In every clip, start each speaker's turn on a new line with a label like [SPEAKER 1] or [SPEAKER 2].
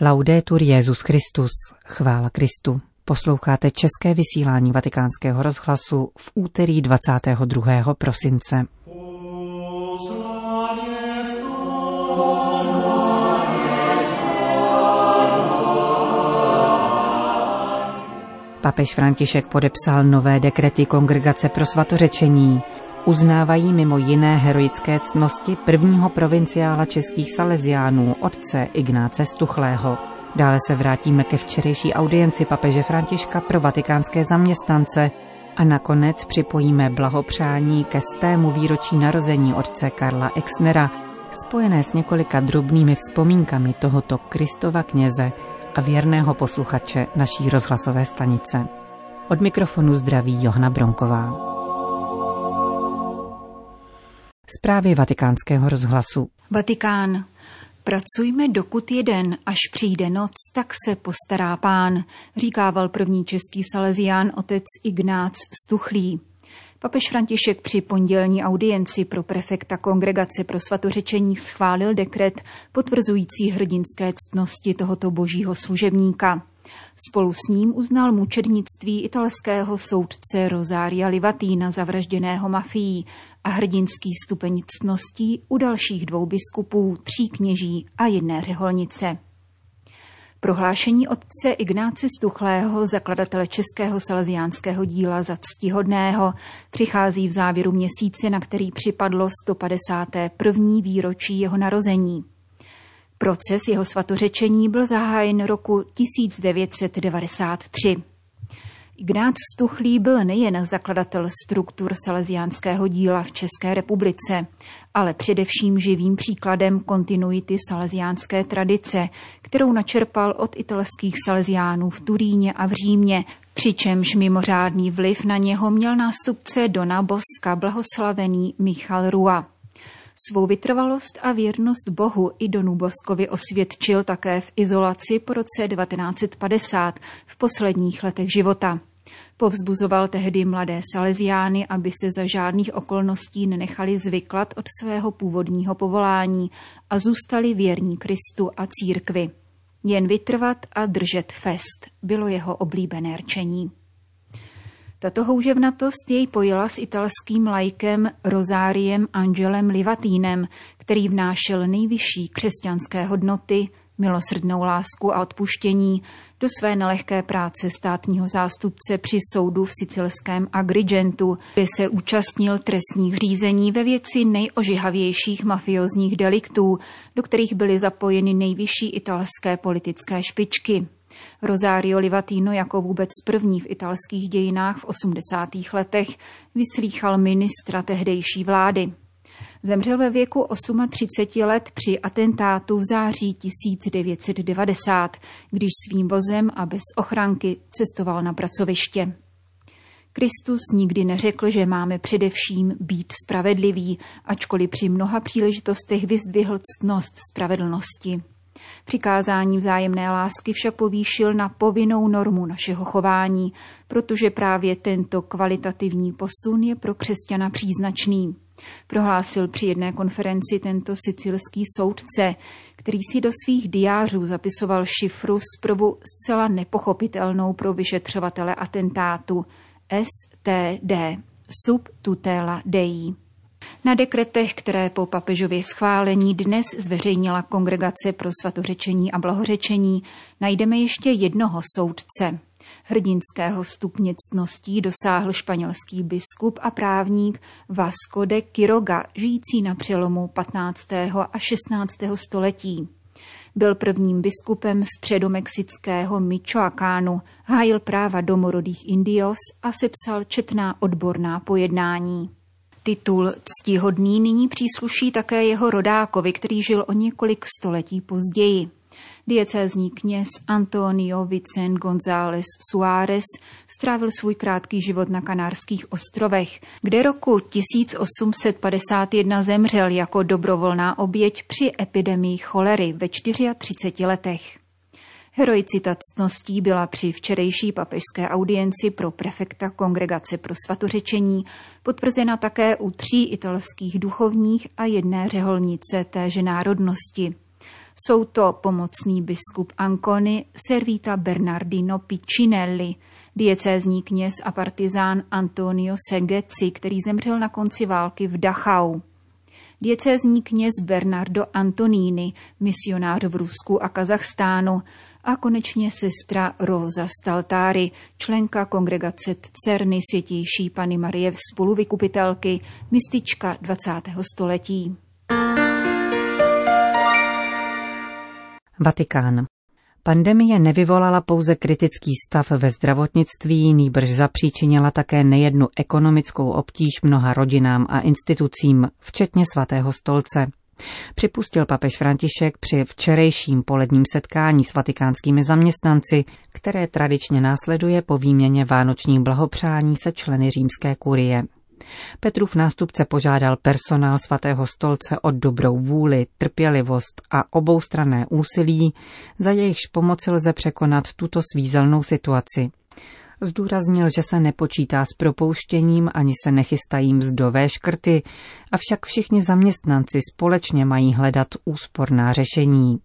[SPEAKER 1] Laudetur Jezus Christus, chvála Kristu. Posloucháte české vysílání Vatikánského rozhlasu v úterý 22. prosince. Papež František podepsal nové dekrety Kongregace pro svatořečení, uznávají mimo jiné heroické ctnosti prvního provinciála českých Salesiánů, otce Ignáce Stuchlého. Dále se vrátíme ke včerejší audienci papeže Františka pro vatikánské zaměstnance a nakonec připojíme blahopřání ke stému výročí narození otce Karla Exnera, spojené s několika drobnými vzpomínkami tohoto Kristova kněze a věrného posluchače naší rozhlasové stanice. Od mikrofonu zdraví Johna Bronková. Zprávy vatikánského rozhlasu.
[SPEAKER 2] Vatikán. Pracujme dokud jeden, až přijde noc, tak se postará pán, říkával první český salezián otec Ignác Stuchlý. Papež František při pondělní audienci pro prefekta Kongregace pro svatořečení schválil dekret potvrzující hrdinské ctnosti tohoto božího služebníka. Spolu s ním uznal mučednictví italského soudce Rosaria Livatína zavražděného mafií a hrdinský stupeň ctností u dalších dvou biskupů, tří kněží a jedné řeholnice. Prohlášení otce Ignáce Stuchlého, zakladatele českého salesiánského díla za ctihodného, přichází v závěru měsíce, na který připadlo 151. výročí jeho narození. Proces jeho svatořečení byl zahájen roku 1993. Ignác Stuchlý byl nejen zakladatel struktur salesiánského díla v České republice, ale především živým příkladem kontinuity salesiánské tradice, kterou načerpal od italských salesiánů v Turíně a v Římě, přičemž mimořádný vliv na něho měl nástupce Dona Boska blahoslavený Michal Rua. Svou vytrvalost a věrnost Bohu i Donu Boskovi osvědčil také v izolaci po roce 1950 v posledních letech života. Povzbuzoval tehdy mladé Salesiány, aby se za žádných okolností nenechali zvyklat od svého původního povolání a zůstali věrní Kristu a církvi. Jen vytrvat a držet fest bylo jeho oblíbené rčení. Tato houževnatost jej pojila s italským lajkem Rozáriem Angelem Livatínem, který vnášel nejvyšší křesťanské hodnoty, milosrdnou lásku a odpuštění do své nelehké práce státního zástupce při soudu v sicilském Agrigentu, kde se účastnil trestních řízení ve věci nejožihavějších mafiozních deliktů, do kterých byly zapojeny nejvyšší italské politické špičky. Rosario Livatino jako vůbec první v italských dějinách v 80. letech vyslýchal ministra tehdejší vlády. Zemřel ve věku 38 let při atentátu v září 1990, když svým vozem a bez ochranky cestoval na pracoviště. Kristus nikdy neřekl, že máme především být spravedliví, ačkoliv při mnoha příležitostech vyzdvihl ctnost spravedlnosti. Přikázání vzájemné lásky však povýšil na povinnou normu našeho chování, protože právě tento kvalitativní posun je pro křesťana příznačný. Prohlásil při jedné konferenci tento sicilský soudce, který si do svých diářů zapisoval šifru zprvu zcela nepochopitelnou pro vyšetřovatele atentátu STD, sub tutela Dei. Na dekretech, které po papežově schválení dnes zveřejnila Kongregace pro svatořečení a blahořečení, najdeme ještě jednoho soudce. Hrdinského stupně ctností dosáhl španělský biskup a právník Vasco de Quiroga, žijící na přelomu 15. a 16. století. Byl prvním biskupem středomexického Michoacánu, hájil práva domorodých indios a sepsal četná odborná pojednání. Titul ctihodný nyní přísluší také jeho rodákovi, který žil o několik století později. Diecézní kněz Antonio Vicen González Suárez strávil svůj krátký život na Kanárských ostrovech, kde roku 1851 zemřel jako dobrovolná oběť při epidemii cholery ve 34 letech. Heroicita ctností byla při včerejší papežské audienci pro prefekta Kongregace pro svatořečení potvrzena také u tří italských duchovních a jedné řeholnice téže národnosti. Jsou to pomocný biskup Anconi Servita Bernardino Piccinelli, diecézní kněz a partizán Antonio Segeci, který zemřel na konci války v Dachau. Diecézní kněz Bernardo Antonini, misionář v Rusku a Kazachstánu, a konečně sestra Rosa Staltáry, členka kongregace Cerny světější Pany Marie spoluvykupitelky, mistička 20. století.
[SPEAKER 1] Vatikán. Pandemie nevyvolala pouze kritický stav ve zdravotnictví, nýbrž zapříčinila také nejednu ekonomickou obtíž mnoha rodinám a institucím, včetně svatého stolce. Připustil papež František při včerejším poledním setkání s vatikánskými zaměstnanci, které tradičně následuje po výměně vánočních blahopřání se členy římské kurie. Petrův nástupce požádal personál svatého stolce o dobrou vůli, trpělivost a oboustranné úsilí, za jejichž pomoci lze překonat tuto svízelnou situaci. Zdůraznil, že se nepočítá s propouštěním ani se nechystají mzdové škrty, avšak všichni zaměstnanci společně mají hledat úsporná řešení.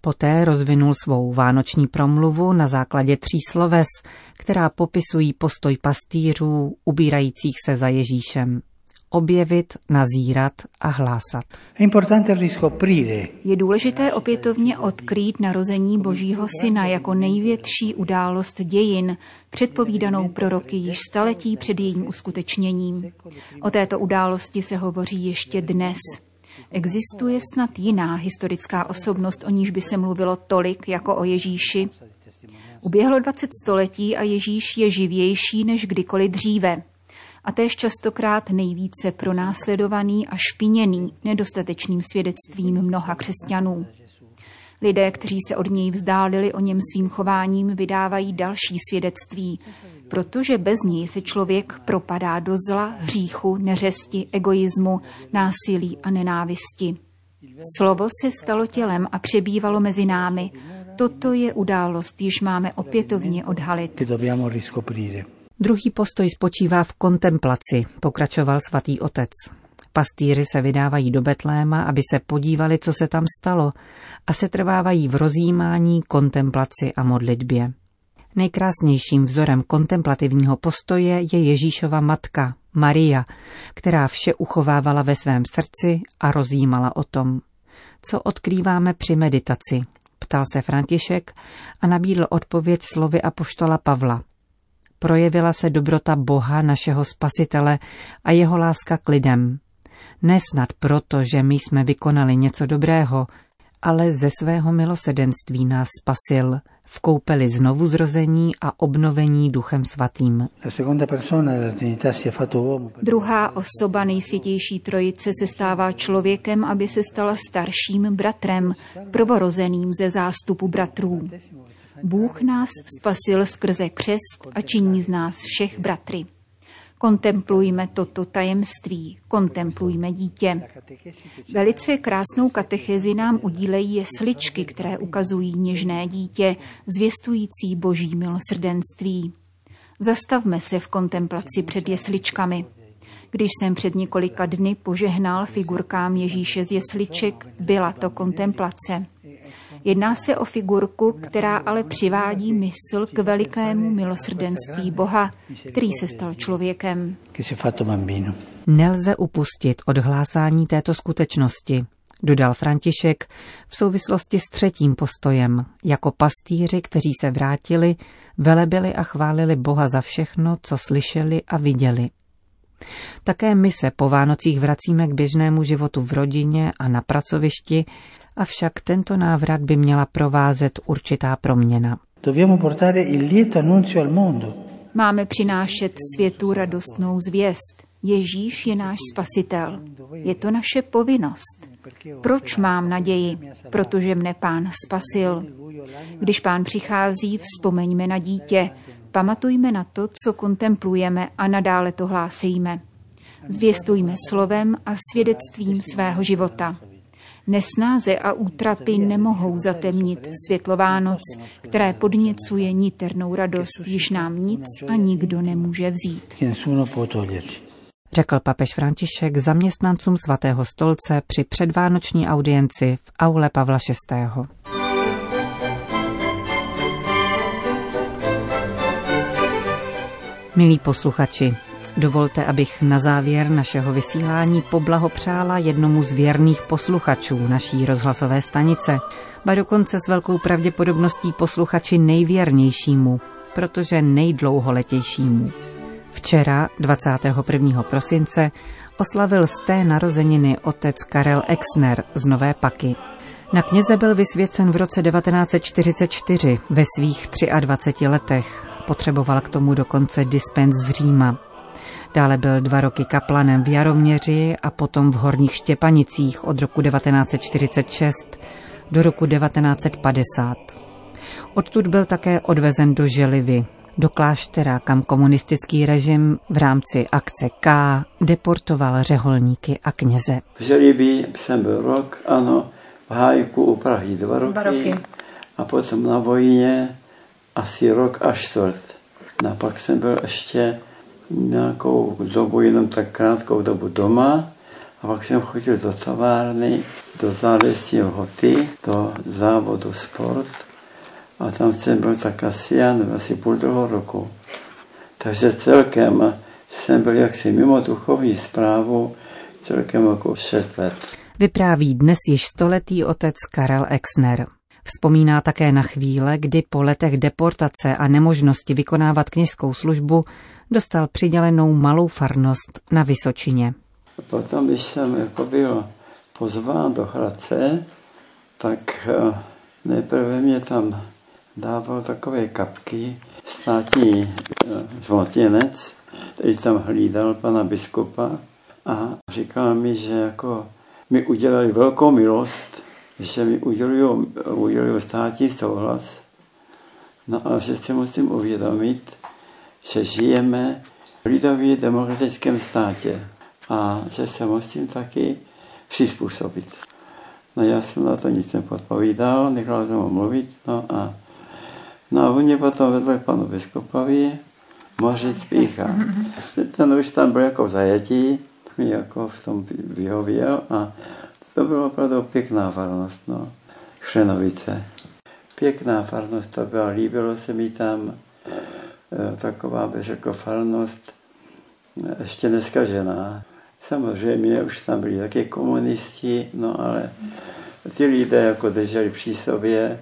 [SPEAKER 1] Poté rozvinul svou vánoční promluvu na základě tří sloves, která popisují postoj pastýřů ubírajících se za Ježíšem objevit, nazírat a hlásat.
[SPEAKER 2] Je důležité opětovně odkrýt narození Božího Syna jako největší událost dějin, předpovídanou proroky již staletí před jejím uskutečněním. O této události se hovoří ještě dnes. Existuje snad jiná historická osobnost, o níž by se mluvilo tolik jako o Ježíši? Uběhlo 20 století a Ježíš je živější než kdykoliv dříve a též častokrát nejvíce pronásledovaný a špiněný nedostatečným svědectvím mnoha křesťanů. Lidé, kteří se od něj vzdálili o něm svým chováním, vydávají další svědectví, protože bez něj se člověk propadá do zla, hříchu, neřesti, egoismu, násilí a nenávisti. Slovo se stalo tělem a přebývalo mezi námi. Toto je událost, již máme opětovně odhalit.
[SPEAKER 1] Druhý postoj spočívá v kontemplaci, pokračoval svatý otec. Pastýři se vydávají do Betléma, aby se podívali, co se tam stalo, a se trvávají v rozjímání, kontemplaci a modlitbě. Nejkrásnějším vzorem kontemplativního postoje je Ježíšova matka, Maria, která vše uchovávala ve svém srdci a rozjímala o tom. Co odkrýváme při meditaci? Ptal se František a nabídl odpověď slovy apoštola Pavla. Projevila se dobrota Boha, našeho spasitele a jeho láska k lidem. Nesnad proto, že my jsme vykonali něco dobrého, ale ze svého milosedenství nás spasil, v koupeli znovu zrození a obnovení duchem svatým.
[SPEAKER 2] Druhá osoba nejsvětější trojice se stává člověkem, aby se stala starším bratrem, prvorozeným ze zástupu bratrů. Bůh nás spasil skrze křest a činí z nás všech bratry. Kontemplujme toto tajemství, kontemplujme dítě. Velice krásnou katechezi nám udílejí jesličky, které ukazují něžné dítě, zvěstující boží milosrdenství. Zastavme se v kontemplaci před jesličkami. Když jsem před několika dny požehnal figurkám Ježíše z jesliček, byla to kontemplace. Jedná se o figurku, která ale přivádí mysl k velikému milosrdenství Boha, který se stal člověkem.
[SPEAKER 1] Nelze upustit od hlásání této skutečnosti, dodal František v souvislosti s třetím postojem, jako pastýři, kteří se vrátili, velebili a chválili Boha za všechno, co slyšeli a viděli. Také my se po Vánocích vracíme k běžnému životu v rodině a na pracovišti, avšak tento návrat by měla provázet určitá proměna.
[SPEAKER 2] Máme přinášet světu radostnou zvěst. Ježíš je náš spasitel. Je to naše povinnost. Proč mám naději? Protože mne pán spasil. Když pán přichází, vzpomeňme na dítě, Pamatujme na to, co kontemplujeme a nadále to hlásejme. Zvěstujme slovem a svědectvím svého života. Nesnáze a útrapy nemohou zatemnit světlo Vánoc, které podněcuje niternou radost, již nám nic a nikdo nemůže vzít.
[SPEAKER 1] řekl papež František zaměstnancům svatého stolce při předvánoční audienci v aule Pavla VI. Milí posluchači, dovolte, abych na závěr našeho vysílání poblahopřála jednomu z věrných posluchačů naší rozhlasové stanice, ba dokonce s velkou pravděpodobností posluchači nejvěrnějšímu, protože nejdlouholetějšímu. Včera, 21. prosince, oslavil z té narozeniny otec Karel Exner z Nové Paky. Na kněze byl vysvěcen v roce 1944 ve svých 23 letech. Potřeboval k tomu dokonce dispens z Říma. Dále byl dva roky kaplanem v Jaroměři a potom v Horních Štěpanicích od roku 1946 do roku 1950. Odtud byl také odvezen do Želivy, do kláštera, kam komunistický režim v rámci akce K deportoval řeholníky a kněze.
[SPEAKER 3] V Želivě jsem byl rok, ano, v Hájku u Prahy dva roky, dva roky. a potom na vojně asi rok a čtvrt. No a pak jsem byl ještě nějakou dobu, jenom tak krátkou dobu doma a pak jsem chodil do továrny, do závěstí lhoty, do závodu sport a tam jsem byl tak asi, já nevím, asi půl druhého roku. Takže celkem jsem byl jaksi mimo duchovní zprávu celkem jako šest let.
[SPEAKER 1] Vypráví dnes již stoletý otec Karel Exner. Vzpomíná také na chvíle, kdy po letech deportace a nemožnosti vykonávat kněžskou službu dostal přidělenou malou farnost na Vysočině.
[SPEAKER 3] Potom, když jsem jako byl pozván do Hradce, tak eh, nejprve mě tam dával takové kapky státní eh, zlotěnec, který tam hlídal pana biskupa a říkal mi, že jako mi udělali velkou milost, že mi udělují, státní souhlas, no a že si musím uvědomit, že žijeme v lidově demokratickém státě a že se musím taky přizpůsobit. No já jsem na to nic nepodpovídal, nechal jsem ho mluvit, no a No a oni potom vedli panu biskupovi Mořic Pícha. Ten už tam byl jako zajetí, mi jako v tom vyhověl a to byla opravdu pěkná farnost, no. Chřenovice. Pěkná farnost to byla, líbilo se mi tam e, taková, bych řekl, farnost ještě neskažená. Samozřejmě už tam byli taky komunisti, no ale ty lidé jako drželi při sobě,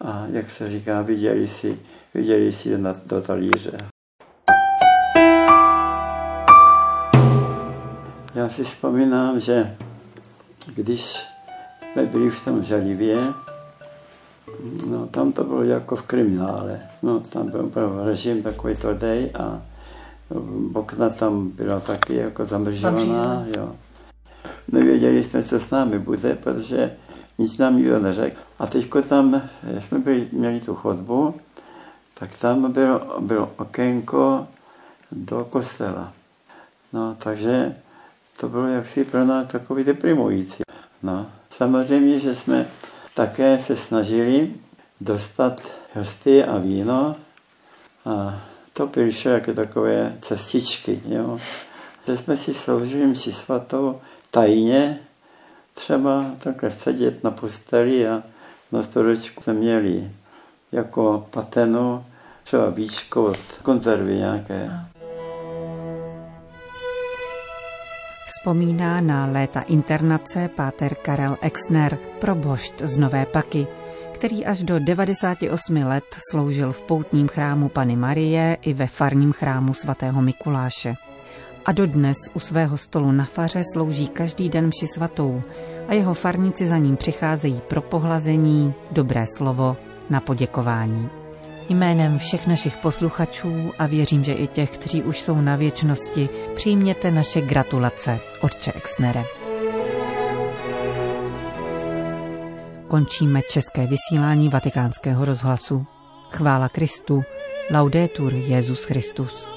[SPEAKER 3] a jak se říká, viděli si, viděli si na, do talíře. Já si vzpomínám, že když jsme byli v tom žalivě, no tam to bylo jako v kriminále. No tam byl opravdu režim takový tvrdý a okna tam byla taky jako zamržovaná, jo. Nevěděli jsme, co s námi bude, protože nic nám nikdo neřekl. A teď tam, jak jsme byli, měli tu chodbu, tak tam bylo, bylo okénko do kostela. No, takže to bylo jaksi pro nás takový deprimující. No, samozřejmě, že jsme také se snažili dostat hosty a víno a to přišlo jako takové cestičky, jo. Že jsme si sloužili mši svatou tajně, třeba takhle sedět na posteli a na stolečku jsme měli jako patenu třeba víčko od konzervy nějaké.
[SPEAKER 1] Vzpomíná na léta internace páter Karel Exner, probošt z Nové Paky, který až do 98 let sloužil v poutním chrámu Pany Marie i ve farním chrámu svatého Mikuláše a dodnes u svého stolu na faře slouží každý den mši svatou a jeho farníci za ním přicházejí pro pohlazení, dobré slovo, na poděkování. Jménem všech našich posluchačů a věřím, že i těch, kteří už jsou na věčnosti, přijměte naše gratulace, Otče Exnere. Končíme české vysílání vatikánského rozhlasu. Chvála Kristu, laudetur Jezus Christus.